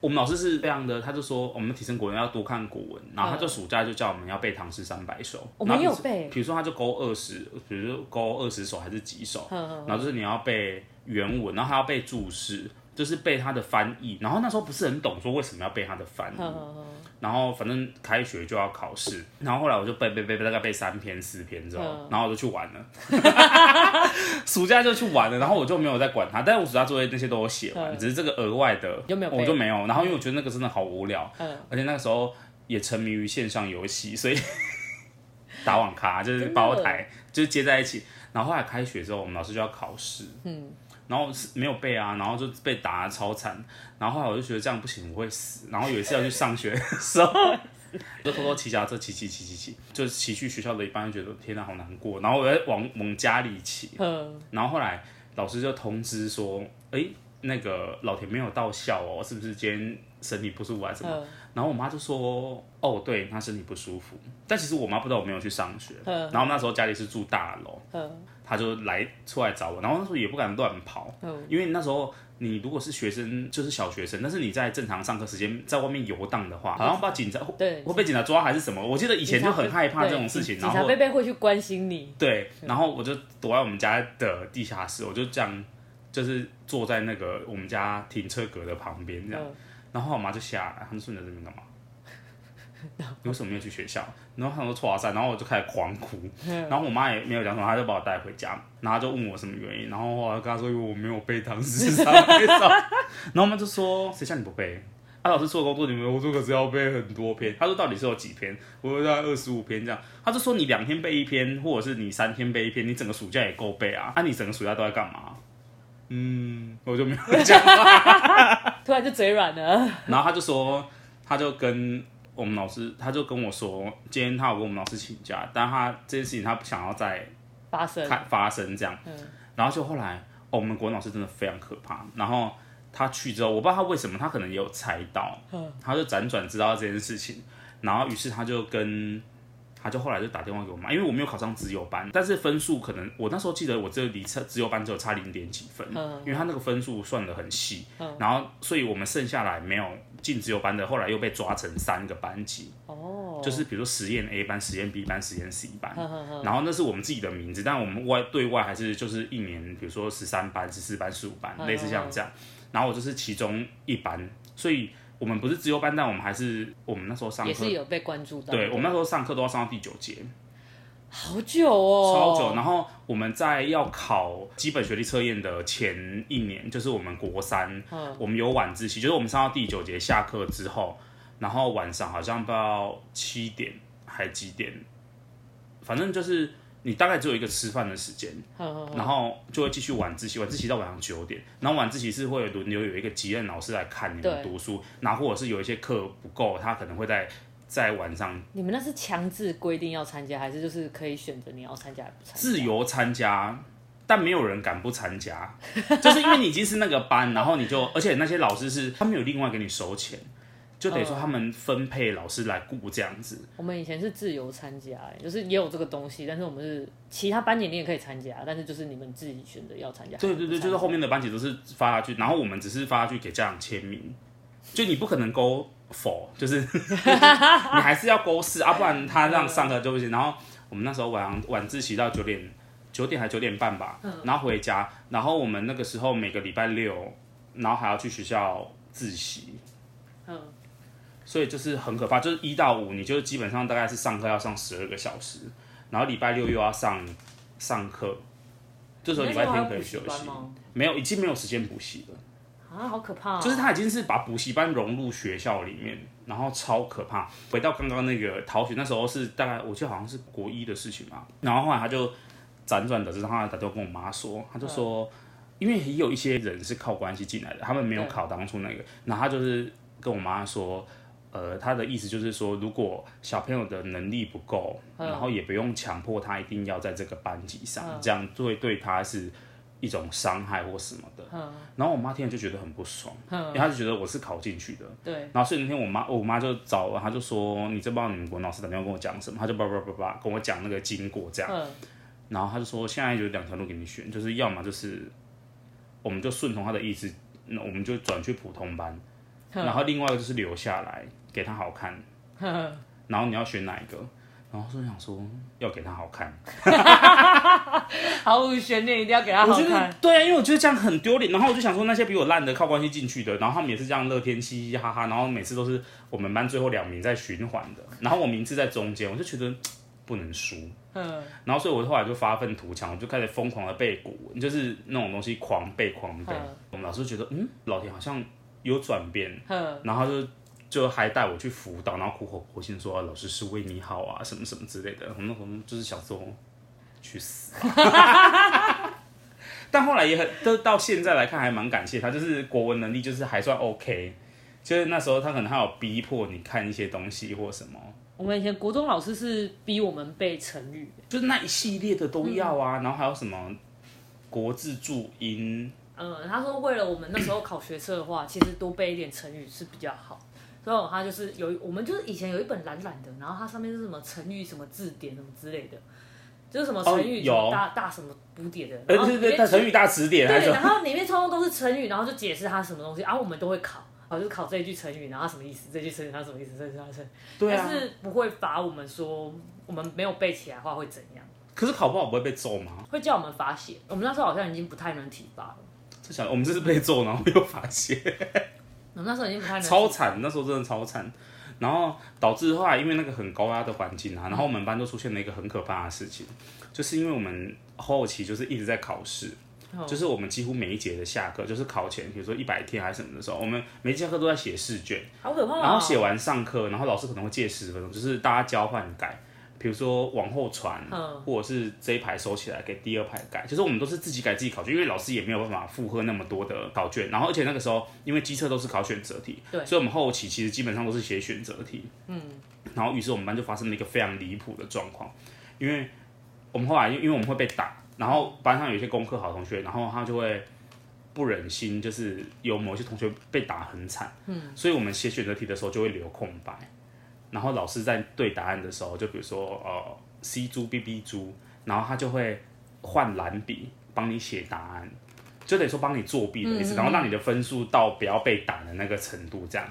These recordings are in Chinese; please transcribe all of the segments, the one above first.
我们老师是这样的，他就说我们提升国文要多看古文，然后他就暑假就叫我们要背唐诗三百首。我们有背，比如说他就勾二十，比如说勾二十首还是几首，然后就是你要背原文，然后还要背注释。就是背他的翻译，然后那时候不是很懂，说为什么要背他的翻译，然后反正开学就要考试，然后后来我就背背背背，大概背三篇四篇之后，然后我就去玩了，暑假就去玩了，然后我就没有再管他，但是我暑假作业那些都有写完，只是这个额外的我就没有，然后因为我觉得那个真的好无聊，而且那个时候也沉迷于线上游戏，所以 打网咖就是包台就是接在一起，然后后来开学之后，我们老师就要考试，嗯。然后是没有背啊，然后就被打得超惨，然后后来我就觉得这样不行，我会死。然后有一次要去上学的时候，就偷偷骑脚踏车骑骑骑骑骑，就骑去学校的一半，就觉得天哪，好难过。然后我在往往家里骑，然后后来老师就通知说，哎，那个老田没有到校哦，是不是今天身体不舒服还是什么？然后我妈就说，哦，对，他身体不舒服。但其实我妈不知道我没有去上学。然后那时候家里是住大楼。他就来出来找我，然后那时候也不敢乱跑，嗯、因为那时候你如果是学生，就是小学生，但是你在正常上课时间在外面游荡的话，好像把警察对会被警察抓还是什么？我记得以前就很害怕这种事情，然后警察贝贝会去关心你。对，然后我就躲在我们家的地下室，我就这样就是坐在那个我们家停车格的旁边这样，嗯、然后我妈就下来，他们说你在这边干嘛？你为什么没有去学校？然后他们说剉赛，然后我就开始狂哭，然后我妈也没有讲什么，她就把我带回家，然后就问我什么原因，然后我跟她说因为我没有背唐诗三百首，然后我们就说谁叫你不背？啊，老师做工作你们，我说可是要背很多篇，他说到底是有几篇？我说大概二十五篇这样，他就说你两天背一篇，或者是你三天背一篇，你整个暑假也够背啊？啊，你整个暑假都在干嘛？嗯，我就没有讲话，突然就嘴软了，然后他就说，他就跟。我们老师他就跟我说，今天他有跟我们老师请假，但他这件事情他不想要再发生，发生这样。嗯、然后就后来，哦，我们国文老师真的非常可怕。然后他去之后，我不知道他为什么，他可能也有猜到，嗯、他就辗转知道这件事情。然后于是他就跟。他就后来就打电话给我妈，因为我没有考上资优班，但是分数可能我那时候记得我这离差资优班只有差零点几分，嗯、因为他那个分数算的很细，嗯、然后所以我们剩下来没有进资优班的，后来又被抓成三个班级，哦，就是比如说实验 A 班、实验 B 班、实验 C 班，然后那是我们自己的名字，但我们外对外还是就是一年，比如说十三班、十四班、十五班，嗯、类似像这样，然后我就是其中一班，所以。我们不是资优班，但我们还是我们那时候上课也是有被关注到。对，我们那时候上课都要上到第九节，好久哦，超久。然后我们在要考基本学历测验的前一年，就是我们国三，嗯、我们有晚自习，就是我们上到第九节下课之后，然后晚上好像到七点还几点，反正就是。你大概只有一个吃饭的时间，然后就会继续晚自习，晚自习到晚上九点，然后晚自习是会轮流有一个级任老师来看你们读书，对然后或者是有一些课不够，他可能会在在晚上。你们那是强制规定要参加，还是就是可以选择你要参加不参加？自由参加，但没有人敢不参加，就是因为你已经是那个班，然后你就，而且那些老师是他没有另外给你收钱。就等于说他们分配老师来顾这样子。我们以前是自由参加，就是也有这个东西，但是我们是其他班级你也可以参加，但是就是你们自己选择要参加。对对对，就是后面的班级都是发下去，然后我们只是发下去给家长签名，就你不可能勾否，就是 你还是要勾是啊，不然他这样上课就不行。然后我们那时候晚晚自习到九点，九点还九点半吧，然后回家，然后我们那个时候每个礼拜六，然后还要去学校自习，嗯。所以就是很可怕，就是一到五，你就基本上大概是上课要上十二个小时，然后礼拜六又要上上课，这时候礼拜天可以休息。没有，已经没有时间补习了。啊，好可怕哦！就是他已经是把补习班融入学校里面，然后超可怕。回到刚刚那个逃学，那时候是大概我记得好像是国一的事情嘛，然后后来他就辗转的，是他打电话跟我妈说，他就说，因为也有一些人是靠关系进来的，他们没有考当初那个，然后他就是跟我妈说。呃，他的意思就是说，如果小朋友的能力不够，嗯、然后也不用强迫他一定要在这个班级上，嗯、这样会对他是一种伤害或什么的。嗯、然后我妈听了就觉得很不爽，嗯、因为她就觉得我是考进去的。对。然后所以那天我妈，我妈就找了，她就说：“你这帮你们国老师打电话跟我讲什么？”她就叭叭叭叭跟我讲那个经过这样。嗯、然后她就说：“现在有两条路给你选，就是要么就是，我们就顺从她的意思，那我们就转去普通班。” 然后另外一个就是留下来给他好看，然后你要选哪一个？然后说想说要给他好看，毫无悬念，一定要给他好看。对啊，因为我觉得这样很丢脸。然后我就想说那些比我烂的靠关系进去的，然后他们也是这样乐天嘻嘻哈哈，然后每次都是我们班最后两名在循环的，然后我名字在中间，我就觉得 不能输。嗯，然后所以我后来就发愤图强，我就开始疯狂的背古文，就是那种东西狂背狂背。我们老师觉得嗯，老田好像有转变，然后就。就还带我去辅导，然后苦口婆心说、啊、老师是为你好啊，什么什么之类的。我们我们就是想说去死。但后来也很，都到现在来看还蛮感谢他，就是国文能力就是还算 OK。就是那时候他可能还有逼迫你看一些东西或什么。我们以前国中老师是逼我们背成语，就是那一系列的都要啊。嗯、然后还有什么国字注音。嗯，他说为了我们那时候考学测的话，其实多背一点成语是比较好。所以他就是有，我们就是以前有一本懒懒的，然后它上面是什么成语什么字典什么之类的，就是什么成语有大大什么补典的，对对对，成语大词典，对，然后里面通通都是成语，然后就解释它什么东西，然后我们都会考，然后就考这一句成语，然后什么意思，这句成语它什么意思，这句它成语，对啊，但是不会罚我们说我们没有背起来的话会怎样？可是考不好不会被揍吗？会叫我们罚写，我们那时候好像已经不太能体罚了。我们这是被揍，然后又罚写。我那时候已经不太超惨，那时候真的超惨，然后导致后来因为那个很高压的环境啊，然后我们班都出现了一个很可怕的事情，就是因为我们后期就是一直在考试，就是我们几乎每一节的下课就是考前，比如说一百天还是什么的时候，我们每一节课都在写试卷，好可怕啊，然后写完上课，然后老师可能会借十分钟，就是大家交换改。比如说往后传，或者是这一排收起来给第二排改，其实我们都是自己改自己考卷，因为老师也没有办法负荷那么多的考卷。然后而且那个时候，因为机测都是考选择题，对，所以我们后期其实基本上都是写选择题。嗯，然后于是我们班就发生了一个非常离谱的状况，因为我们后来因为因为我们会被打，然后班上有一些功课好同学，然后他就会不忍心，就是有某些同学被打很惨，嗯，所以我们写选择题的时候就会留空白。然后老师在对答案的时候，就比如说呃 C 猪 B B 猪，然后他就会换蓝笔帮你写答案，就等于说帮你作弊的意思，嗯嗯，然后让你的分数到不要被打的那个程度这样。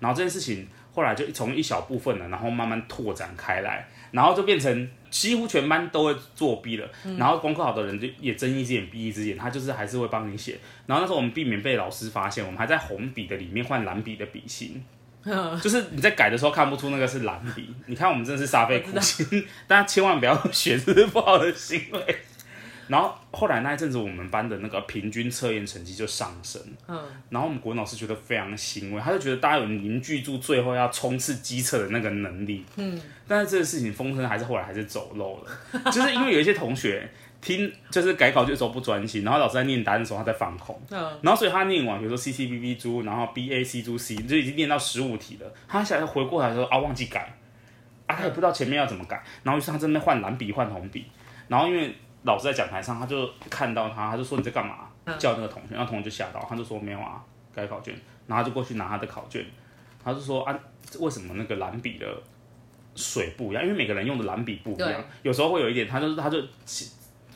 然后这件事情后来就从一小部分了，然后慢慢拓展开来，然后就变成几乎全班都会作弊了。嗯、然后功课好的人就也睁一只眼闭一只眼，他就是还是会帮你写。然后那时候我们避免被老师发现，我们还在红笔的里面换蓝笔的笔芯。就是你在改的时候看不出那个是蓝笔，你看我们真的是煞费苦心，大家千万不要学，这是不好的行为。然后后来那一阵子，我们班的那个平均测验成绩就上升，嗯，然后我们国文老师觉得非常欣慰，他就觉得大家有凝聚住最后要冲刺机测的那个能力，嗯，但是这个事情风声还是后来还是走漏了，就是因为有一些同学。听就是改考卷的时候不专心，然后老师在念答案的时候他在放空，嗯，然后所以他念完，比如说 C C B B 猪，然后 B A C 猪 C 就已经念到十五题了，他想要回过来说啊忘记改，啊他也不知道前面要怎么改，然后于是他在那边换蓝笔换红笔，然后因为老师在讲台上，他就看到他，他就说你在干嘛？叫那个同学，然后同学就吓到，他就说没有啊，改考卷，然后他就过去拿他的考卷，他就说啊为什么那个蓝笔的水不一样？因为每个人用的蓝笔不一样，有时候会有一点，他就是他就。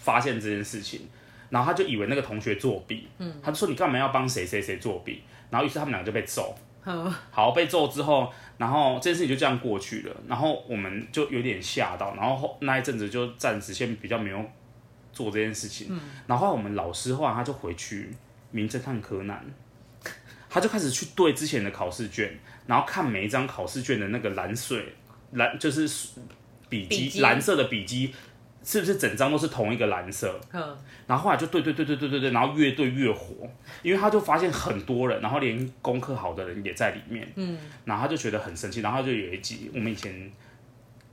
发现这件事情，然后他就以为那个同学作弊，嗯，他就说你干嘛要帮谁谁谁作弊？然后于是他们两个就被揍，好，好被揍之后，然后这件事情就这样过去了，然后我们就有点吓到，然后那一阵子就暂时先比较没有做这件事情，嗯，然后我们老师后来他就回去名侦探柯南，他就开始去对之前的考试卷，然后看每一张考试卷的那个蓝水蓝就是笔记。蓝色的笔记。是不是整张都是同一个蓝色？嗯，然后后来就对对对对对对对，然后越对越火，因为他就发现很多人，然后连功课好的人也在里面，嗯，然后他就觉得很生气，然后他就有一集，我们以前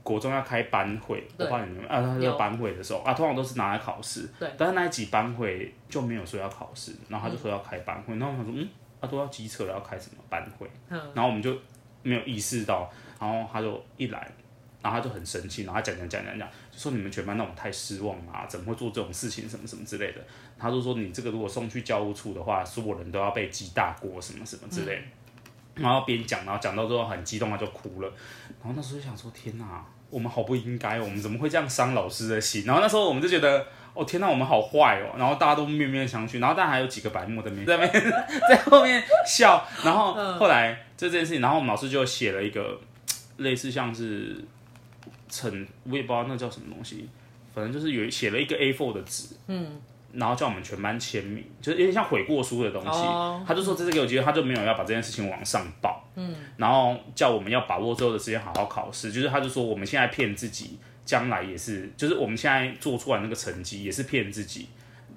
国中要开班会，我不知道你们啊，他就班会的时候啊，通常都是拿来考试，对，但是那一集班会就没有说要考试，然后他就说要开班会，嗯、然后他说嗯，他、啊、都要机测了，要开什么班会？嗯，然后我们就没有意识到，然后他就一来。然后他就很生气，然后他讲讲讲讲讲，就说你们全班让我太失望了啊，怎么会做这种事情，什么什么之类的。他就说你这个如果送去教务处的话，所有人都要被记大过，什么什么之类的。然后边讲，然后讲到最后很激动，他就哭了。然后那时候就想说：天哪，我们好不应该，我们怎么会这样伤老师的心？然后那时候我们就觉得。哦天呐，我们好坏哦！然后大家都面面相觑，然后但还有几个白目的面在面 在后面笑。然后后来就这件事情，然后我们老师就写了一个类似像是成，我也不知道那叫什么东西，反正就是有写了一个 A4 的纸，嗯，然后叫我们全班签名，就是有点像悔过书的东西。哦、他就说这次给我机会，他就没有要把这件事情往上报，嗯，然后叫我们要把握最后的时间好好考试，就是他就说我们现在骗自己。将来也是，就是我们现在做出来那个成绩也是骗自己，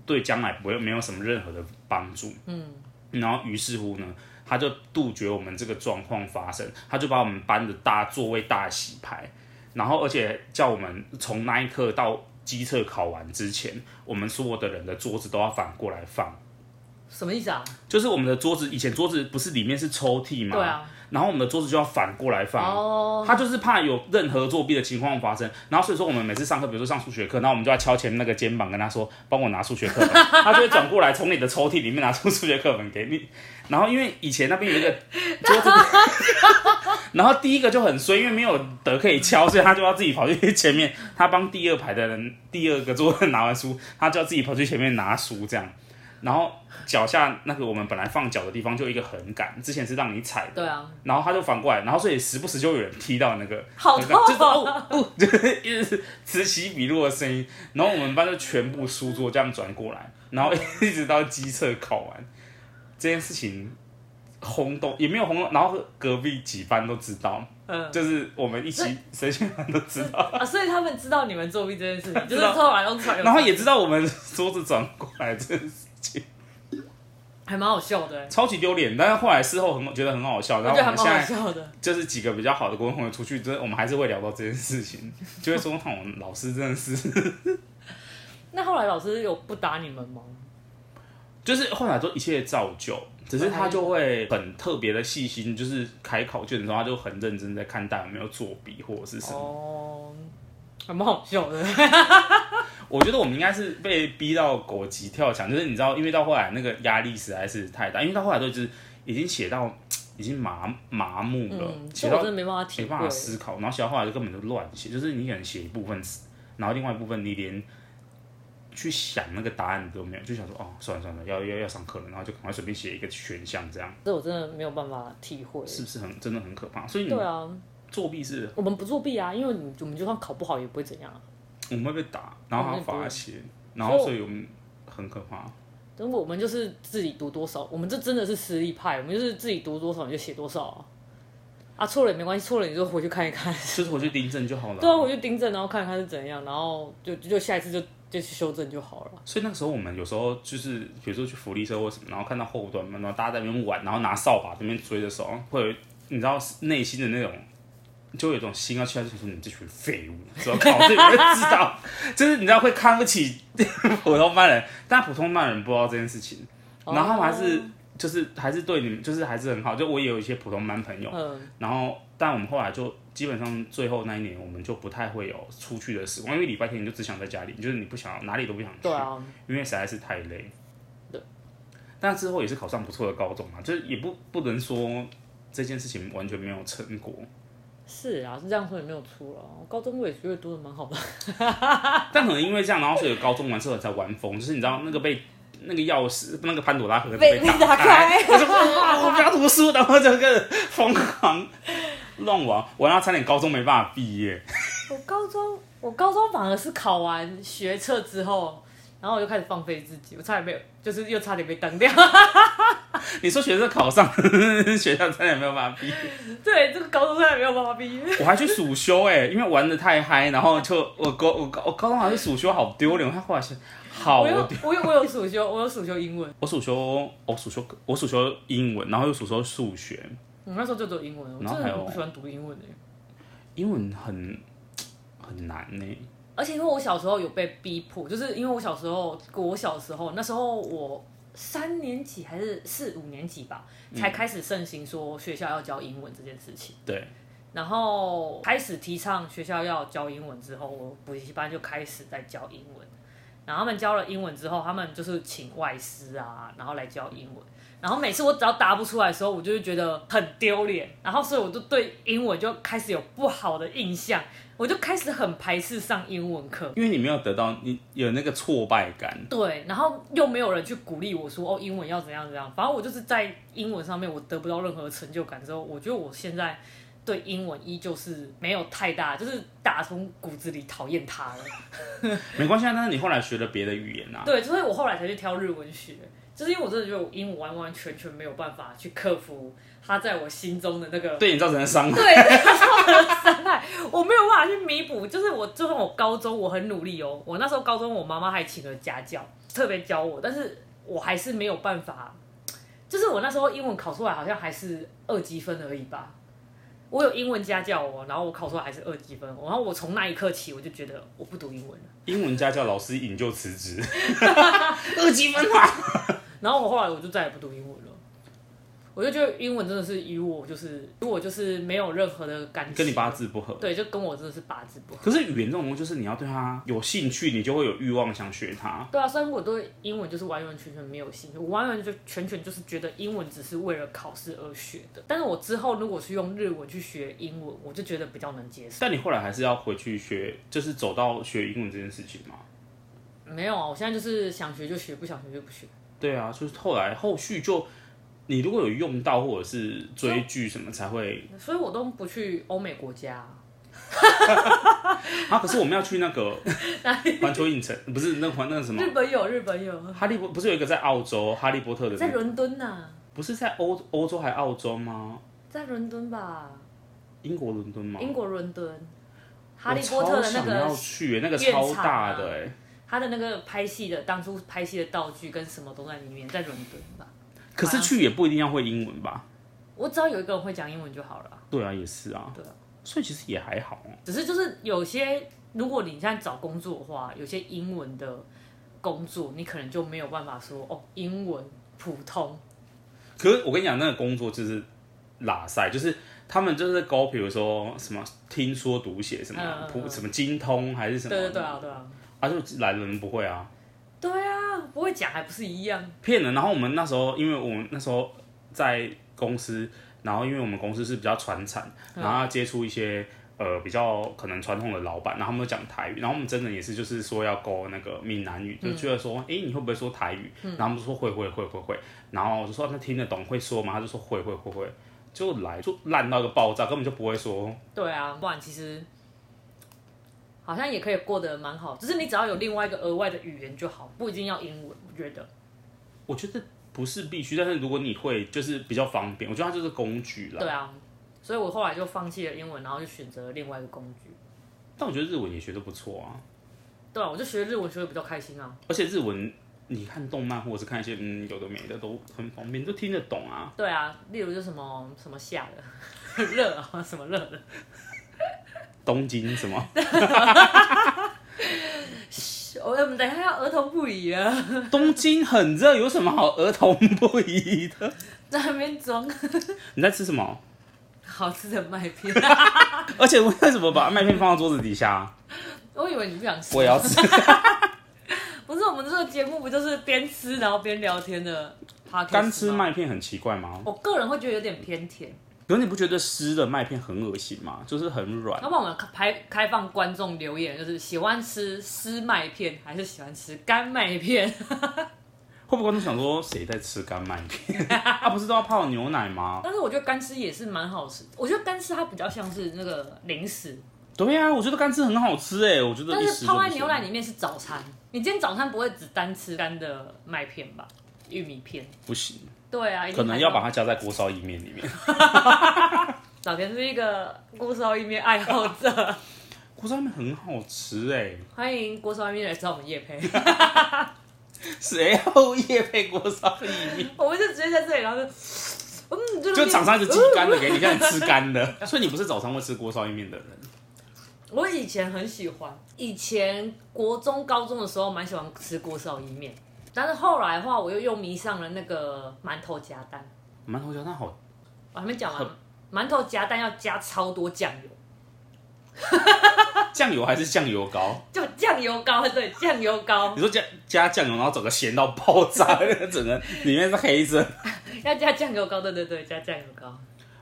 对将来不会没有什么任何的帮助。嗯，然后于是乎呢，他就杜绝我们这个状况发生，他就把我们班的大座位大洗牌，然后而且叫我们从那一刻到机测考完之前，我们所有的人的桌子都要反过来放。什么意思啊？就是我们的桌子以前桌子不是里面是抽屉吗？对啊。然后我们的桌子就要反过来放，oh. 他就是怕有任何作弊的情况发生。然后所以说我们每次上课，比如说上数学课，然后我们就要敲前面那个肩膀，跟他说：“帮我拿数学课本。” 他就会转过来从你的抽屉里面拿出数学课本给你。然后因为以前那边有一个桌子，然后第一个就很衰，因为没有得可以敲，所以他就要自己跑去前面。他帮第二排的人第二个桌子拿完书，他就要自己跑去前面拿书这样。然后脚下那个我们本来放脚的地方就一个横杆，之前是让你踩的。对啊。然后他就反过来，然后所以时不时就有人踢到那个，好痛啊，就是哦哦，就是一直此起彼落的声音。然后我们班就全部书桌这样转过来，然后一直到机测考完，这件事情轰动也没有轰动，然后隔壁几班都知道，嗯，就是我们一起神仙班都知道啊，所以他们知道你们作弊这件事情，就是后来用传，然后也知道我们桌子转过来这件事。还蛮好笑的，超级丢脸，但是后来事后很觉得很好笑，然后我们现在就是几个比较好的国文同学出去，真我们还是会聊到这件事情，就会说那种老师真的是。那后来老师有不打你们吗？就是后来都一切照旧，只是他就会很特别的细心，就是开考卷的时候，他就很认真在看大家有没有作弊或者是什么。哦，还蛮好笑的。我觉得我们应该是被逼到狗急跳墙，就是你知道，因为到后来那个压力实在是太大，因为到后来都是已经写到已经麻麻木了，写、嗯、到真的没办法没办法思考，然后写到后来就根本就乱写，就是你可能写一部分词，然后另外一部分你连去想那个答案都没有，就想说哦，算了算了，要要要上课了，然后就赶快随便写一个选项这样。这我真的没有办法体会，是不是很真的很可怕？所以你对啊，作弊是，我们不作弊啊，因为你我们就算考不好也不会怎样。我们会被打，然后还要罚钱，然后所以我们很可怕。等我们就是自己读多少，我们这真的是实力派，我们就是自己读多少你就写多少啊。啊，错了也没关系，错了你就回去看一看，就是回去订正就好了。对啊，回去订正，然后看看是怎样，然后就就下一次就就去修正就好了。所以那个时候我们有时候就是，比如说去福利社或什么，然后看到后端嘛，然后大家在那边玩，然后拿扫把在那边追的时候，会有你知道内心的那种。就有一种心要去，就说你们这群废物，知道考这个知道，就是你知道会看不起普通班人，但普通班人不知道这件事情，然后他们还是就是还是对你们就是还是很好，就我也有一些普通班朋友，然后但我们后来就基本上最后那一年我们就不太会有出去的时光，因为礼拜天你就只想在家里，就是你不想哪里都不想去，对啊，因为实在是太累。对，但之后也是考上不错的高中嘛，就是也不不能说这件事情完全没有成果。是啊，是这样说也没有错了。高中我也觉得读的蛮好的，但可能因为这样，然后所以高中完之后才玩疯，就是你知道那个被那个钥匙，那个潘朵拉盒被打开，我就我不要读书，然后就开始疯狂乱玩，玩到差点高中没办法毕业。我高中我高中反而是考完学测之后。然后我就开始放飞自己，我差点被，就是又差点被当掉。你说学生考上，学校差点没有办法毕业。对，这个高中差点没有办法毕业。我还去暑修哎，因为玩的太嗨，然后就我高我高我高中好像是暑修，好丢脸。他后来是好丢。我有我有暑修，我有暑修英文。我暑修我暑修我暑修英文，然后又暑修数学。我那时候就读英文，我真的很不喜欢读英文的。英文很 很难呢。而且因为我小时候有被逼迫，就是因为我小时候，我小时候那时候我三年级还是四五年级吧，才开始盛行说学校要教英文这件事情。对。然后开始提倡学校要教英文之后，我补习班就开始在教英文。然后他们教了英文之后，他们就是请外师啊，然后来教英文。然后每次我只要答不出来的时候，我就会觉得很丢脸，然后所以我就对英文就开始有不好的印象，我就开始很排斥上英文课，因为你没有得到你有那个挫败感。对，然后又没有人去鼓励我说哦，英文要怎样怎样，反正我就是在英文上面我得不到任何成就感之后，我觉得我现在对英文依旧是没有太大，就是打从骨子里讨厌它了。没关系啊，但是你后来学了别的语言啊。对，所以我后来才去挑日文学。就是因为我真的觉得我英文完完全全没有办法去克服它在我心中的那个对你造成的伤害，对他造成的伤害，我没有办法去弥补。就是我就算我高中我很努力哦，我那时候高中我妈妈还请了家教，特别教我，但是我还是没有办法。就是我那时候英文考出来好像还是二级分而已吧。我有英文家教哦，然后我考出来还是二级分，然后我从那一刻起我就觉得我不读英文了。英文家教老师引咎辞职，二级分啊！然后我后来我就再也不读英文了，我就觉得英文真的是与我就是与我就是没有任何的感觉，跟你八字不合。对，就跟我真的是八字不合。可是语言这种东西，就是你要对它有兴趣，你就会有欲望想学它。对啊，虽然我对英文就是完完全全没有兴趣，我完完全全全就是觉得英文只是为了考试而学的。但是我之后如果是用日文去学英文，我就觉得比较能接受。但你后来还是要回去学，就是走到学英文这件事情吗？没有啊，我现在就是想学就学，不想学就不学。对啊，就是后来后续就，你如果有用到或者是追剧什么才会，所以我都不去欧美国家。啊，可是我们要去那个 环球影城，不是那环那个什么？日本有，日本有。哈利波不是有一个在澳洲哈利波特的，在伦敦呐、啊？不是在欧欧洲还澳洲吗？在伦敦吧？英国伦敦吗？英国伦敦。哈利波特的那个要去，那个超大的哎。他的那个拍戏的当初拍戏的道具跟什么都在里面，在伦敦吧。可是去也不一定要会英文吧？我只要有一个人会讲英文就好了。对啊，也是啊。对啊，所以其实也还好。只是就是有些，如果你现在找工作的话，有些英文的工作，你可能就没有办法说哦，英文普通。可是我跟你讲，那个工作就是拉塞，就是他们就是勾，比如说什么听说读写什么普、嗯、什么精通还是什么？对对对啊，对啊。他、啊、就来的人不会啊，对啊，不会讲还不是一样骗人。然后我们那时候，因为我们那时候在公司，然后因为我们公司是比较传产，然后要接触一些呃比较可能传统的老板，然后他们都讲台语，然后我们真的也是就是说要勾那个闽南语，就觉得说，哎、嗯，你会不会说台语？然后他们就说会会会会会，然后我就说他听得懂会说吗？他就说会会会会，就来就烂到一个爆炸，根本就不会说。对啊，不然其实。好像也可以过得蛮好，只是你只要有另外一个额外的语言就好，不一定要英文。我觉得，我觉得不是必须，但是如果你会，就是比较方便。我觉得它就是工具啦。对啊，所以我后来就放弃了英文，然后就选择了另外一个工具。但我觉得日文也学的不错啊。对啊，我就学日文学的比较开心啊。而且日文你看动漫或者是看一些嗯有的没的都很方便，都听得懂啊。对啊，例如就什么什么夏的 热啊，什么热的。东京什么？我们等一下要儿童不宜啊。东京很热，有什么好儿童不宜的？在那边装。你在吃什么？好吃的麦片。而且为什么把麦片放到桌子底下？我以为你不想吃。我也要吃。不是，我们这个节目不就是边吃然后边聊天的？干吃麦片很奇怪吗？我个人会觉得有点偏甜。可是你不觉得湿的麦片很恶心吗？就是很软。要不然我们开开放观众留言，就是喜欢吃湿麦片还是喜欢吃干麦片？会不会观众想说谁在吃干麦片？啊，不是都要泡牛奶吗？但是我觉得干吃也是蛮好吃。我觉得干吃它比较像是那个零食。对呀、啊，我觉得干吃很好吃哎，我觉得。但是泡在牛奶里面是早餐。你今天早餐不会只单吃干的麦片吧？玉米片不行。对啊，可能要把它加在锅烧意面里面。老田是一个锅烧意面爱好者。锅烧意面很好吃哎，欢迎锅烧意面来找我们叶配。谁要业配锅烧意面？我们就直接在这里，然后就，嗯，就就厂商一直寄干的给你，让你吃干的。所以你不是早餐会吃锅烧意面的人？我以前很喜欢，以前国中、高中的时候蛮喜欢吃锅烧意面。但是后来的话，我又又迷上了那个馒头夹蛋。馒头夹蛋好，我还没讲完。馒头夹蛋要加超多酱油。酱油还是酱油膏？就酱油膏，对，酱油膏。你说加加酱油，然后整个咸到爆炸，那 个整个里面是黑色。要加酱油膏，对对对，加酱油膏。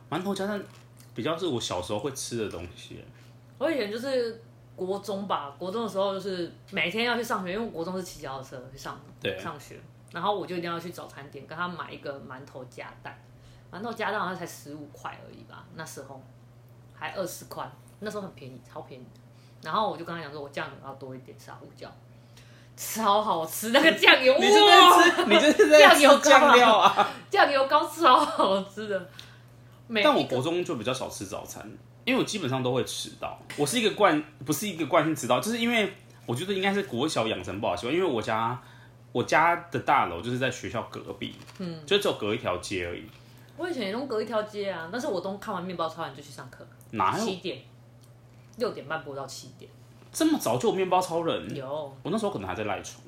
馒头加蛋比较是我小时候会吃的东西。我以前就是国中吧，国中的时候就是每天要去上学，因为国中是骑脚踏车去上对上学，然后我就一定要去早餐店跟他买一个馒头夹蛋，馒头夹蛋好像才十五块而已吧，那时候还二十块，那时候很便宜，超便宜。然后我就跟他讲说，我酱油要多一点，撒胡椒，超好吃那个酱油，你是在吃，你就是在酱油酱料啊，酱油膏超好吃的。但我国中就比较少吃早餐。因为我基本上都会迟到，我是一个惯，不是一个惯性迟到，就是因为我觉得应该是国小养成不好习惯，因为我家我家的大楼就是在学校隔壁，嗯，就只有隔一条街而已。我以前也都隔一条街啊，但是我都看完面包超人就去上课，哪有？七点，六点半播到七点，这么早就有面包超人？有，我那时候可能还在赖床，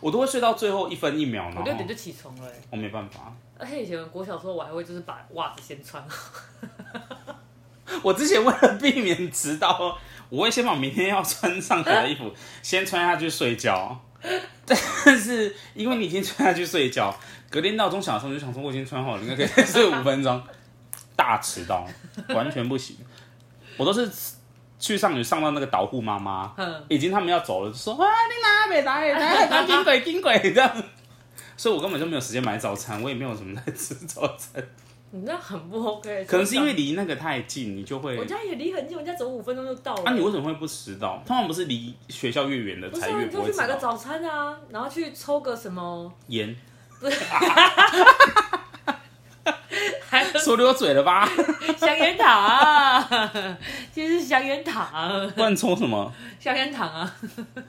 我都会睡到最后一分一秒，我六点就起床了，我没办法。而且以前国小时候我还会就是把袜子先穿好。我之前为了避免迟到，我会先把明天要穿上学的衣服 先穿下去睡觉。但是因为你已经穿下去睡觉，隔天闹钟响的时候就想说我已经穿好了，应该可以睡五分钟。大迟到，完全不行。我都是去上学上到那个导护妈妈，已经他们要走了，就说啊你哪没来？来来金鬼金鬼这样。所以我根本就没有时间买早餐，我也没有什么在吃早餐。你那很不 OK，可能是因为离那个太近，你就会。我家也离很近，我家走五分钟就到了。啊，你为什么会不迟到？通常不是离学校越远的才越不会迟到。你就去买个早餐啊，然后去抽个什么盐？不是，说溜嘴了吧？香烟糖，其实是香烟糖。不然抽什么？香烟糖啊！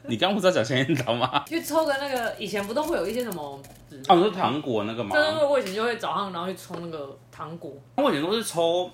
你刚不是在讲香烟糖吗？去抽个那个，以前不都会有一些什么？哦，你说糖果那个吗？对对对，我以前就会早上然后去抽那个糖果。我以前都是抽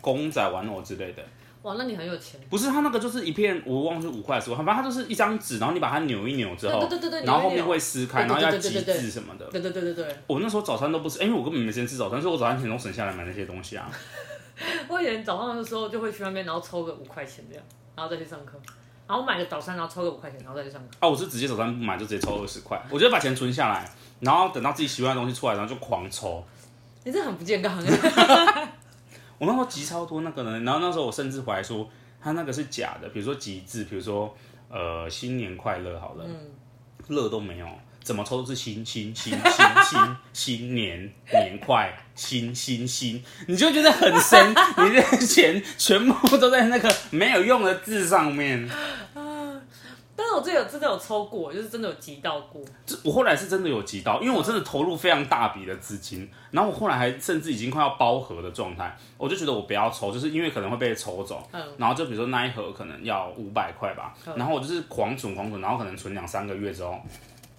公仔玩偶之类的。哇，那你很有钱。不是，它那个就是一片，我忘记五块十块，反正它就是一张纸，然后你把它扭一扭之后，对对对对，然后后面会撕开，然后要挤字什么的。对对对对对。我那时候早餐都不吃，因为我根本没时间吃早餐，所以我早餐钱都省下来买那些东西啊。我以前早上的时候就会去那边，然后抽个五块钱这样，然后再去上课。然后我买个早餐，然后抽个五块钱，然后再去上课。啊，我是直接早餐不买，就直接抽二十块。我觉得把钱存下来，然后等到自己喜欢的东西出来，然后就狂抽。你这很不健康。我那时候集超多那个人，然后那时候我甚至怀疑说他那个是假的，比如说集字，比如说呃新年快乐好了，乐、嗯、都没有，怎么抽都是新新新新新新年年快新新新，你就觉得很神，你的钱全部都在那个没有用的字上面。我这有真的有抽过，就是真的有集到过。我后来是真的有集到，因为我真的投入非常大笔的资金，然后我后来还甚至已经快要包盒的状态，我就觉得我不要抽，就是因为可能会被抽走。嗯。然后就比如说那一盒可能要五百块吧，嗯，然后我就是狂存狂存，然后可能存两三个月之后，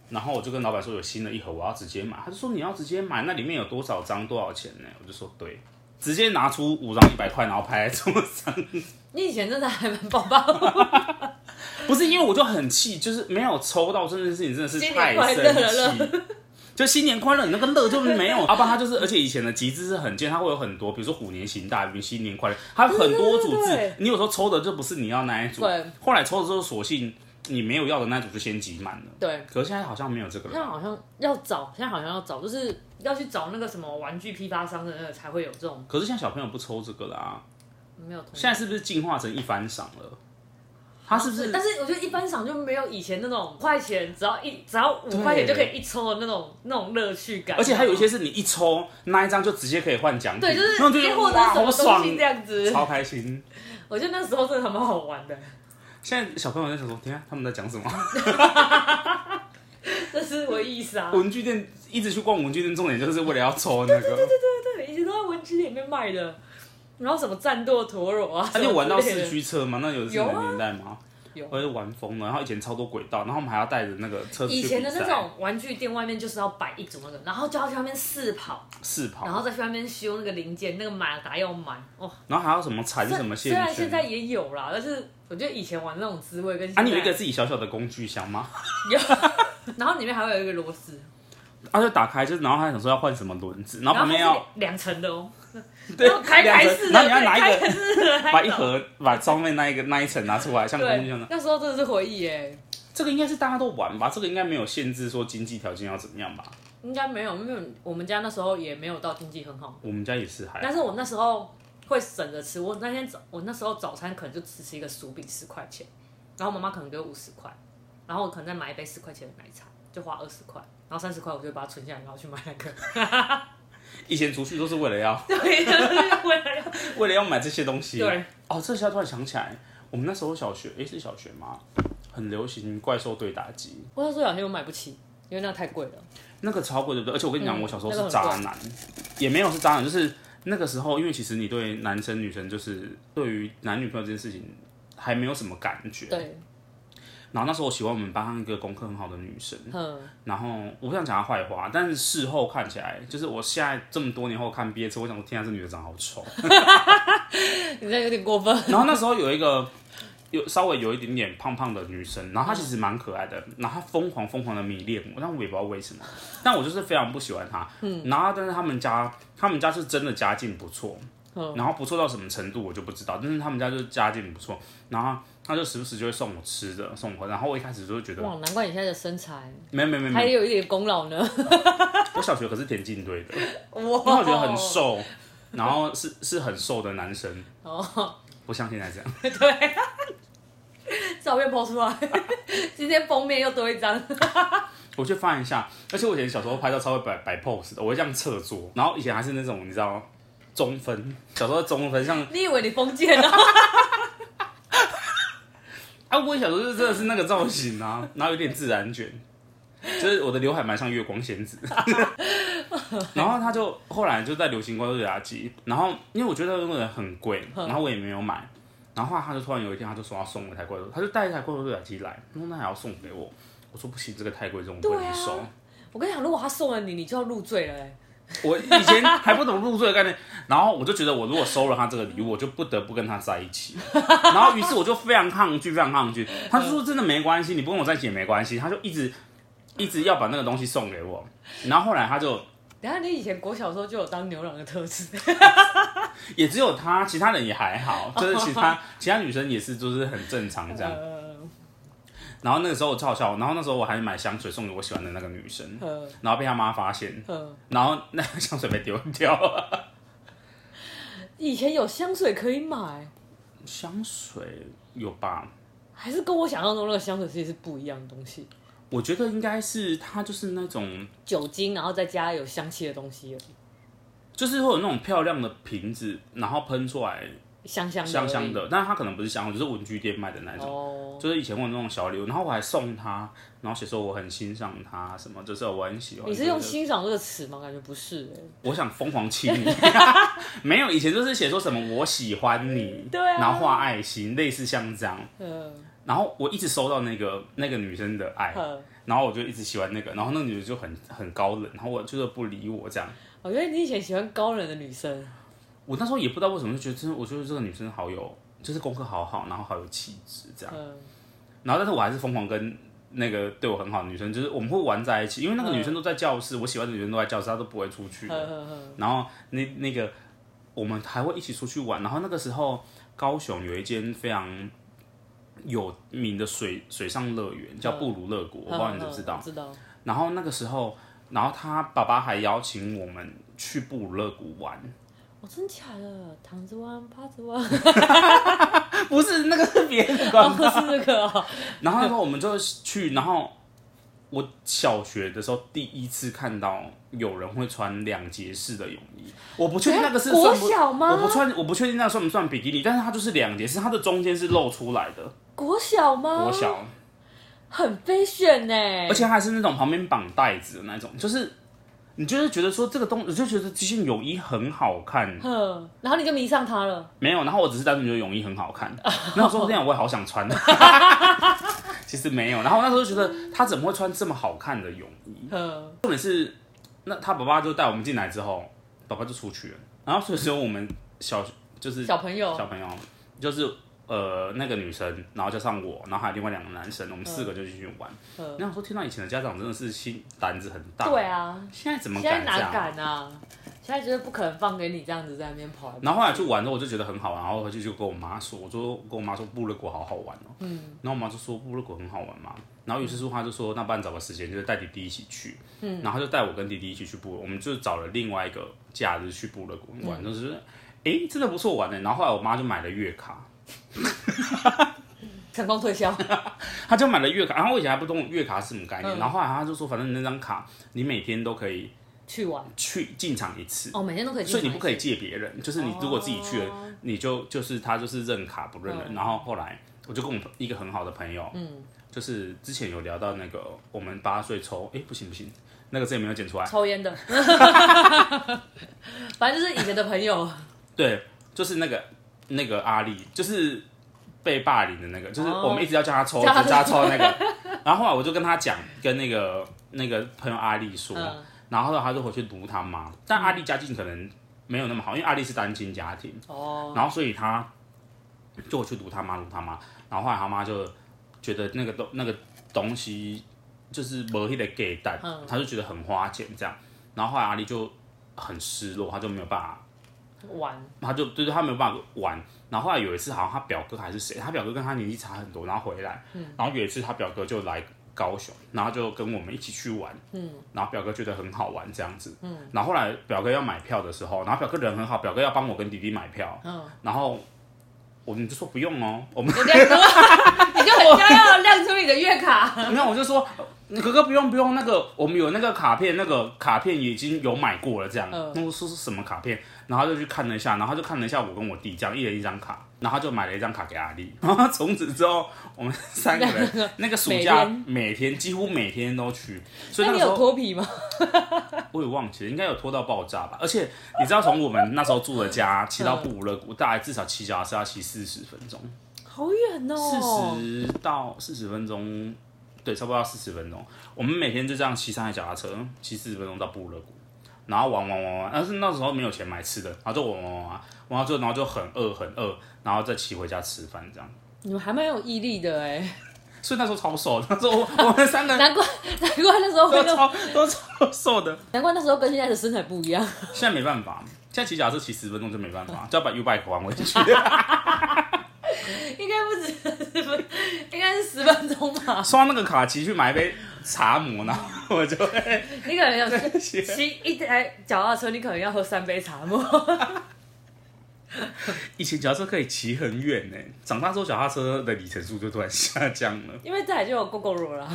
然后我就跟老板说有新的一盒，我要直接买。他就说你要直接买，那里面有多少张多少钱呢？我就说对，直接拿出五张一百块，然后拍在桌上。你以前真的还蛮宝宝。不是因为我就很气，就是没有抽到这件事情，真的是太生气。就新年快乐，你那个乐就没有。阿爸他就是，而且以前的集资是很贱，他会有很多，比如说虎年行大运、新年快乐，他有很多组字。你有时候抽的就不是你要那一组。对。后来抽的时候，索性你没有要的那一组就先集满了。对。可是现在好像没有这个了。现在好像要找，现在好像要找，就是要去找那个什么玩具批发商的那个才会有这种。可是现在小朋友不抽这个啦、啊。没有。现在是不是进化成一番赏了？他是不是？但是我觉得一般赏就没有以前那种五块钱，只要一只要五块钱就可以一抽的那种那种乐趣感。而且还有一些是你一抽那一张就直接可以换奖品，对，就是直接获得什么东西这样子，超开心。我觉得那时候真的还蛮好玩的。现在小朋友在想说，天啊，他们在讲什么？这是我意思啊。文具店一直去逛文具店，重点就是为了要抽那个。对对对对对，以前都在文具店里面卖的。然后什么战斗陀螺啊？那你有玩到四驱车嘛？那有这个年代吗？有，我就玩疯了。然后以前超多轨道，然后我们还要带着那个车子。以前的那种玩具店外面就是要摆一组那个，然后就要去外面试跑。试跑。然后再去外面修那个零件，那个马达要买哦。然后还要什么缠什么线？虽然现在也有啦，但是我觉得以前玩那种滋味跟……啊，你有一个自己小小的工具箱吗？有。然后里面还会有一个螺丝。啊，就打开，就是然后他想说要换什么轮子，然后旁边要两层的哦。对，开开式的，然后你要拿一个，把一盒把上面那一个那一层拿出来，像工具一样的。那时候真的是回忆耶。这个应该是大家都玩吧？这个应该没有限制说经济条件要怎么样吧？应该没有，因为我们家那时候也没有到经济很好。我们家也是还，但是我那时候会省着吃。我那天早，我那时候早餐可能就只吃一个薯饼，十块钱，然后妈妈可能给我五十块，然后我可能再买一杯十块钱的奶茶，就花二十块，然后三十块我就把它存下来，然后去买那个。以前出去都是为了要，对，为了要，为了要买这些东西。对，哦，这下突然想起来，我们那时候小学，诶，是小学吗？很流行怪兽对打机，我那时候小学我买不起，因为那个太贵了。那个超贵，对不对？而且我跟你讲，嗯、我小时候是渣男，那个、也没有是渣男，就是那个时候，因为其实你对男生女生，就是对于男女朋友这件事情还没有什么感觉。对。然后那时候我喜欢我们班上一个功课很好的女生，嗯、然后我不想讲她坏话，但是事后看起来，就是我现在这么多年后看毕业册，我想说，天啊，这女的长得好丑，你这有点过分。然后那时候有一个。有稍微有一点点胖胖的女生，然后她其实蛮可爱的，然后她疯狂疯狂的迷恋我，但我也不知道为什么，但我就是非常不喜欢她。嗯，然后但是他们家他们家是真的家境不错，嗯，然后不错到什么程度我就不知道，但是他们家就是家境不错，然后他就时不时就会送我吃的，送我，然后我一开始就会觉得哇，难怪你现在的身材没有没有没有，还有一点功劳呢。我小学可是田径队的，哇，因为我觉得很瘦，然后是是很瘦的男生，哦，不像现在这样，对。照片 po 出来，今天封面又多一张。我去翻一下，而且我以前小时候拍照超会摆摆 pose 的，我会这样侧坐，然后以前还是那种你知道中分，小时候中分像。你以为你封建啊？啊，我小时候就真的是那个造型啊，然后有点自然卷，就是我的刘海蛮像月光仙子。然后他就后来就在流行怪兽对打机，然后因为我觉得那个人很贵，然后我也没有买。然后后来他就突然有一天，他就说要送我一台怪兽，他就带一台怪兽对讲机来，他说那还要送给我，我说不行，这个太贵，这种不能收。我跟你讲，如果他送了你，你就要入赘了哎。我以前还不懂入赘的概念，然后我就觉得我如果收了他这个礼物，我就不得不跟他在一起。然后于是我就非常抗拒，非常抗拒。他就说真的没关系，你不跟我在一起也没关系。他就一直一直要把那个东西送给我。然后后来他就。等下你以前国小时候就有当牛郎的特质，也只有他，其他人也还好，就是其他 其他女生也是，就是很正常这样。然后那个时候我超好笑，然后那时候我还买香水送给我喜欢的那个女生，然后被他妈发现，然后那个香水被丢掉了。以前有香水可以买，香水有吧？还是跟我想象中那个香水其实是不一样的东西？我觉得应该是它就是那种酒精，然后再加有香气的东西，就是会有那种漂亮的瓶子，然后喷出来香香香香的，但是它可能不是香，就是文具店卖的那种，哦、就是以前我有那种小礼物，然后我还送他，然后写说我很欣赏他什么，就是我很喜欢。你是用欣赏这个词吗？感觉不是。我想疯狂亲你，没有，以前就是写说什么我喜欢你，对、啊，然后画爱心，类似像这样，嗯。然后我一直收到那个那个女生的爱，呵然后我就一直喜欢那个，然后那个女的就很很高冷，然后我就是不理我这样。我觉得你以前喜欢高冷的女生，我那时候也不知道为什么，就觉得真的，我觉得这个女生好有，就是功课好好，然后好有气质这样。嗯然后但是我还是疯狂跟那个对我很好的女生，就是我们会玩在一起，因为那个女生都在教室，呵我喜欢的女生都在教室，她都不会出去的。呵呵呵然后那那个我们还会一起出去玩，然后那个时候高雄有一间非常。有名的水水上乐园叫布鲁乐国，我不知道你知不知道？知道。然后那个时候，然后他爸爸还邀请我们去布鲁乐谷玩。哦，真假的？躺着玩，趴着玩？不是，那个是别的广告，哦、是那个、哦。然后那时候我们就去，然后我小学的时候第一次看到有人会穿两节式的泳衣。我不确定那个是国小吗，我不穿，我不确定那算不算比基尼，但是它就是两节，式它的中间是露出来的。国小吗？国小，很 fashion 呢，而且还是那种旁边绑带子的那种，就是你就是觉得说这个东，你就觉得这件泳衣很好看，哼，然后你就迷上它了。没有，然后我只是单纯觉得泳衣很好看，那时候这样我也好想穿，其实没有，然后那时候就觉得他怎么会穿这么好看的泳衣？嗯，重点是那他爸爸就带我们进来之后，爸爸就出去了，然后所以说我们小就是小朋友，小朋友就是。呃，那个女生，然后加上我，然后还有另外两个男生，我们四个就进去玩。嗯，那我说听到以前的家长真的是心胆子很大。对啊，现在怎么敢？现在哪敢啊？现在觉得不可能放给你这样子在那边跑。然后后来去玩之后，我就觉得很好玩，然后回去就跟我妈说，我说跟我妈说布勒国好好玩哦。嗯。然后我妈就说布勒国很好玩嘛。然后于是说她就说，那不然找个时间，就是带弟弟一起去。嗯。然后就带我跟弟弟一起去布勒，我们就找了另外一个假日去布勒国玩，嗯、就是，哎，真的不错玩的。然后后来我妈就买了月卡。成功推销，他就买了月卡，然后我以前还不懂月卡是什么概念，嗯、然后后来他就说，反正你那张卡你每天都可以去玩，去进场一次。哦，每天都可以，所以你不可以借别人，就是你如果自己去了，哦、你就就是他就是认卡不认人。嗯、然后后来我就跟我一个很好的朋友，嗯，就是之前有聊到那个我们八岁抽，哎不行不行，那个字也没有剪出来，抽烟的，反正就是以前的朋友，对，就是那个那个阿丽，就是。被霸凌的那个，就是我们一直要叫他抽，叫他抽那个。然后后来我就跟他讲，跟那个那个朋友阿丽说，嗯、然后他就回去读他妈。但阿丽家境可能没有那么好，因为阿丽是单亲家庭。哦。然后所以他就回去读他妈，读他妈。然后后来他妈就觉得那个东那个东西就是没那个给带，他就觉得很花钱这样。然后后来阿丽就很失落，他就没有办法。玩，他就对对，他没有办法玩。然后后来有一次，好像他表哥还是谁，他表哥跟他年纪差很多，然后回来，嗯、然后有一次他表哥就来高雄，然后就跟我们一起去玩，嗯、然后表哥觉得很好玩这样子，嗯、然后后来表哥要买票的时候，然后表哥人很好，表哥要帮我跟弟弟买票，嗯、然后我们就说不用哦，我们 你就很想要亮出你的月卡，没有，我就说。你哥哥不用不用，那个我们有那个卡片，那个卡片已经有买过了，这样。嗯。那个说是什么卡片？然后他就去看了一下，然后他就看了一下我跟我弟这样，一人一张卡，然后他就买了一张卡给阿丽。然 后从此之后，我们三个人 那个暑假每天，几乎每天都去。所以那，那你有脱皮吗？我也忘记了，应该有脱到爆炸吧。而且你知道，从我们那时候住的家骑到布勒谷，大概至少骑脚踏车要骑四十分钟。好远哦。四十到四十分钟。对，差不多要四十分钟。我们每天就这样骑上海脚踏车，骑四十分钟到布勒谷，然后玩玩玩玩。但是那时候没有钱买吃的，然后就玩玩玩玩，玩到最后然后就很饿很饿，然后再骑回家吃饭这样。你们还蛮有毅力的哎。所以那时候超瘦，那时候我们三个人 难怪难怪那时候都超都超瘦的。难怪那时候跟现在的身材不一样。现在没办法，现在骑脚踏车骑十分钟就没办法，就要把 U bike 还回去。应该不止十分，是十分钟吧。刷那个卡骑去买一杯茶魔，然 后我就会。你可能要骑一台 脚踏车，你可能要喝三杯茶魔。以前脚踏车可以骑很远呢，长大之后脚踏车的里程数就突然下降了。因为这台就有 Gogoro 了。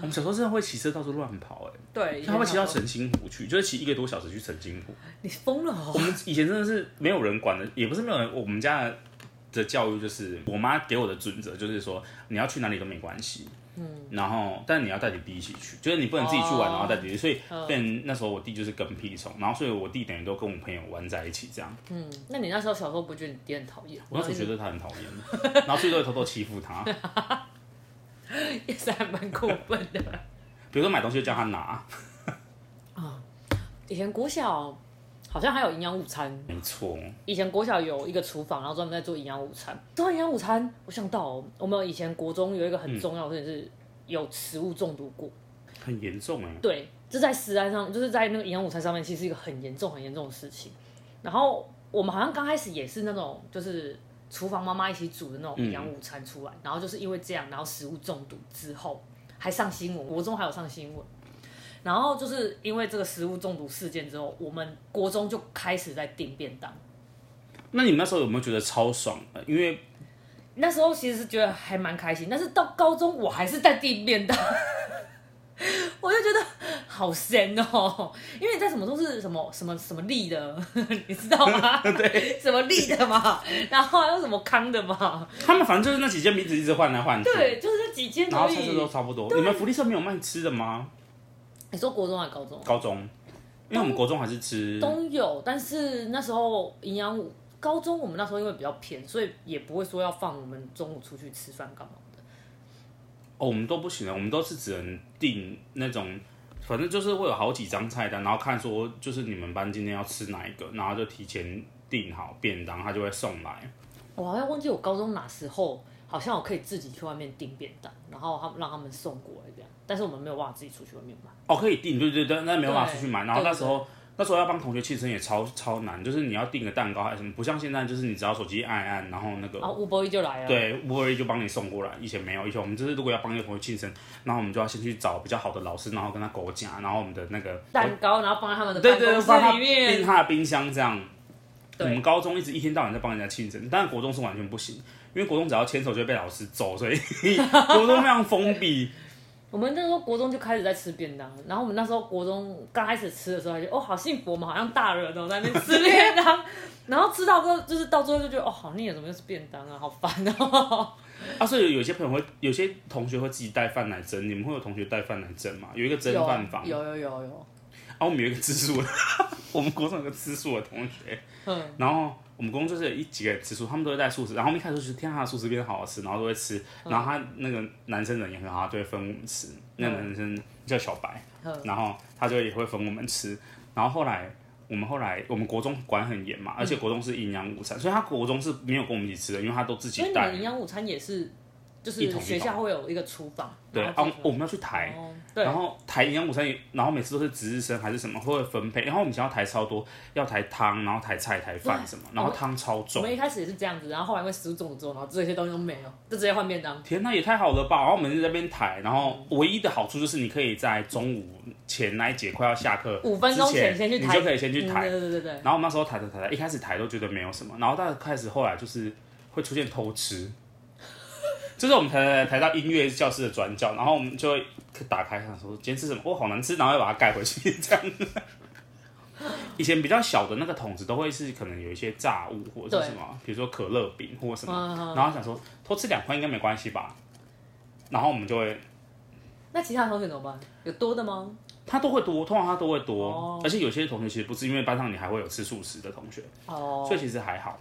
我们小时候真的会骑车到处乱跑，哎，对，他会骑到澄清湖去，就是骑一个多小时去澄清湖。你疯了哦！我们以前真的是没有人管的，也不是没有人。我们家的教育就是，我妈给我的准则就是说，你要去哪里都没关系，嗯，然后但你要带你弟一起去，就是你不能自己去玩，然后带弟弟。所以，变那时候我弟就是跟屁虫，然后所以我弟等于都跟我朋友玩在一起这样。嗯，那你那时候小时候不觉得你弟很讨厌？我那时候觉得他很讨厌，然后最多会偷偷欺负他。也是还蛮过分的。比如说买东西就叫他拿。啊、哦，以前国小好像还有营养午餐。没错。以前国小有一个厨房，然后专门在做营养午餐。做营养午餐，我想到、哦、我们以前国中有一个很重要的事情是有食物中毒过。很严重哎。对，就在食安上，就是在那个营养午餐上面，其实是一个很严重、很严重的事情。然后我们好像刚开始也是那种，就是。厨房妈妈一起煮的那种营养午餐出来，嗯、然后就是因为这样，然后食物中毒之后还上新闻，国中还有上新闻，然后就是因为这个食物中毒事件之后，我们国中就开始在订便当。那你们那时候有没有觉得超爽的？因为那时候其实是觉得还蛮开心，但是到高中我还是在订便当。我就觉得好神哦，因为在什么都是什么什么什么利的，你知道吗？对，什么利的嘛，然后还有什么康的嘛。他们反正就是那几间名字一直换来换去。对，就是那几间。然后菜色都差不多。你们福利社没有卖吃的吗？你说国中还是高中？高中，因为我们国中还是吃都有，但是那时候营养午，高中我们那时候因为比较偏，所以也不会说要放我们中午出去吃饭干嘛的。哦，我们都不行了，我们都是只能订那种，反正就是会有好几张菜单，然后看说就是你们班今天要吃哪一个，然后就提前订好便当，他就会送来。我好像忘记我高中哪时候好像我可以自己去外面订便当，然后他们让他们送过来这样，但是我们没有办法自己出去外面买。哦，可以订，对对对，那没有办法出去买。然后那时候。那时候要帮同学庆生也超超难，就是你要订个蛋糕还是什么，不像现在，就是你只要手机按一按，然后那个啊，Uber Eats 就来了。对，Uber Eats 就帮你送过来。以前没有，以前我们就是如果要帮一个同学庆生，然后我们就要先去找比较好的老师，然后跟他勾夹，然后我们的那个蛋糕，然后放在他们的办公室里面，订他的冰箱这样。我们高中一直一天到晚在帮人家庆生，但是国中是完全不行，因为国中只要牵手就会被老师揍，所以 国中非常封闭。我们那时候国中就开始在吃便当，然后我们那时候国中刚开始吃的时候，还觉得哦好幸福，我们好像大人哦在那边吃便当，然后吃到个就是到最后就觉得哦好腻啊，怎么又是便当啊，好烦哦。啊，所以有些朋友会，有些同学会自己带饭来蒸，你们会有同学带饭来蒸吗？有一个蒸饭房，有有有有。啊，我们有一个吃素的，我们国中有个吃素的同学，嗯，然后。我们公司就是有一几个人吃素，他们都会带素食，然后我们一开始就觉得天啊，素食变得好好吃，然后都会吃，然后他那个男生人也很好，他就会分我们吃，那个男生叫小白，然后他就也会分我们吃，然后后来我们后来我们国中管很严嘛，而且国中是营养午餐，所以他国中是没有跟我们一起吃的，因为他都自己带。营养午餐也是。就是学校会有一个厨房，对啊，我们要去抬，然后抬营养午餐，然后每次都是值日生还是什么会分配，然后我们想要抬超多，要抬汤，然后抬菜、抬饭什么，然后汤超重。我们一开始也是这样子，然后后来因为食物中毒之后，然后这些东西都没有，就直接换便当。天哪，也太好了吧！然后我们就在那边抬，然后唯一的好处就是你可以在中午前那一节快要下课五分钟前先去抬，你就可以先去抬。对对对对。然后我们那时候抬抬抬抬，一开始抬都觉得没有什么，然后到开始后来就是会出现偷吃。就是我们抬抬抬到音乐教室的转角，然后我们就会打开想说今天吃什么，哦，好难吃，然后又把它盖回去 这样。以前比较小的那个桶子都会是可能有一些炸物或者是什么，比如说可乐饼或者什么，然后想说偷吃两块应该没关系吧，然后我们就会。那其他同学怎么办？有多的吗？他都会多，通常他都会多，而且有些同学其实不是，因为班上你还会有吃素食的同学，哦，所以其实还好。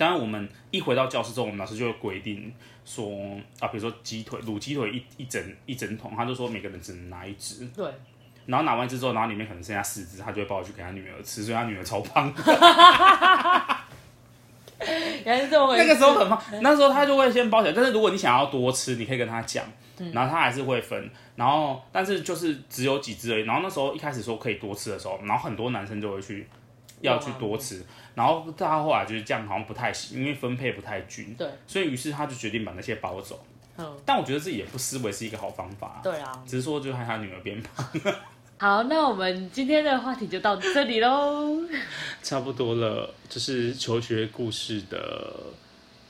当然，我们一回到教室之后，我们老师就会规定说啊，比如说鸡腿卤鸡腿一一整一整桶，他就说每个人只能拿一只。对。然后拿完一只之后，然后里面可能剩下四只，他就会抱回去给他女儿吃，所以他女儿超胖。原来是这么回事。那个时候很胖，那时候他就会先包起来。但是如果你想要多吃，你可以跟他讲，然后他还是会分。然后，但是就是只有几只而已。然后那时候一开始说可以多吃的时候，然后很多男生就会去要去多吃。然后他后来就是这样，好像不太行，因为分配不太均。对。所以于是他就决定把那些包走。嗯。但我觉得自己也不失为是一个好方法。对啊。只是说就害他女儿变胖。好，那我们今天的话题就到这里喽。差不多了，就是求学故事的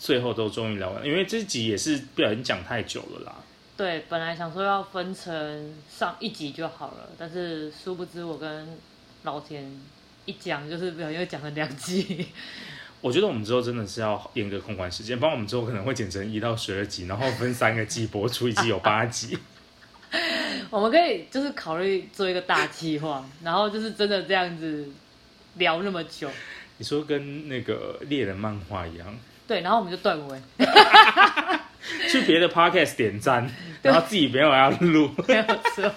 最后都终于聊完，因为这集也是不小心讲太久了啦。对，本来想说要分成上一集就好了，但是殊不知我跟老田。一讲就是不小心又讲了两集，我觉得我们之后真的是要严格控管时间，不然我们之后可能会剪成一到十二集，然后分三个季播出，一季有八集。我们可以就是考虑做一个大计划，然后就是真的这样子聊那么久。你说跟那个猎人漫画一样？对，然后我们就断尾，去别的 podcast 点赞，然后自己没有要录，没有错。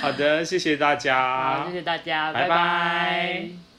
好的，谢谢大家。好，谢谢大家，拜拜。拜拜。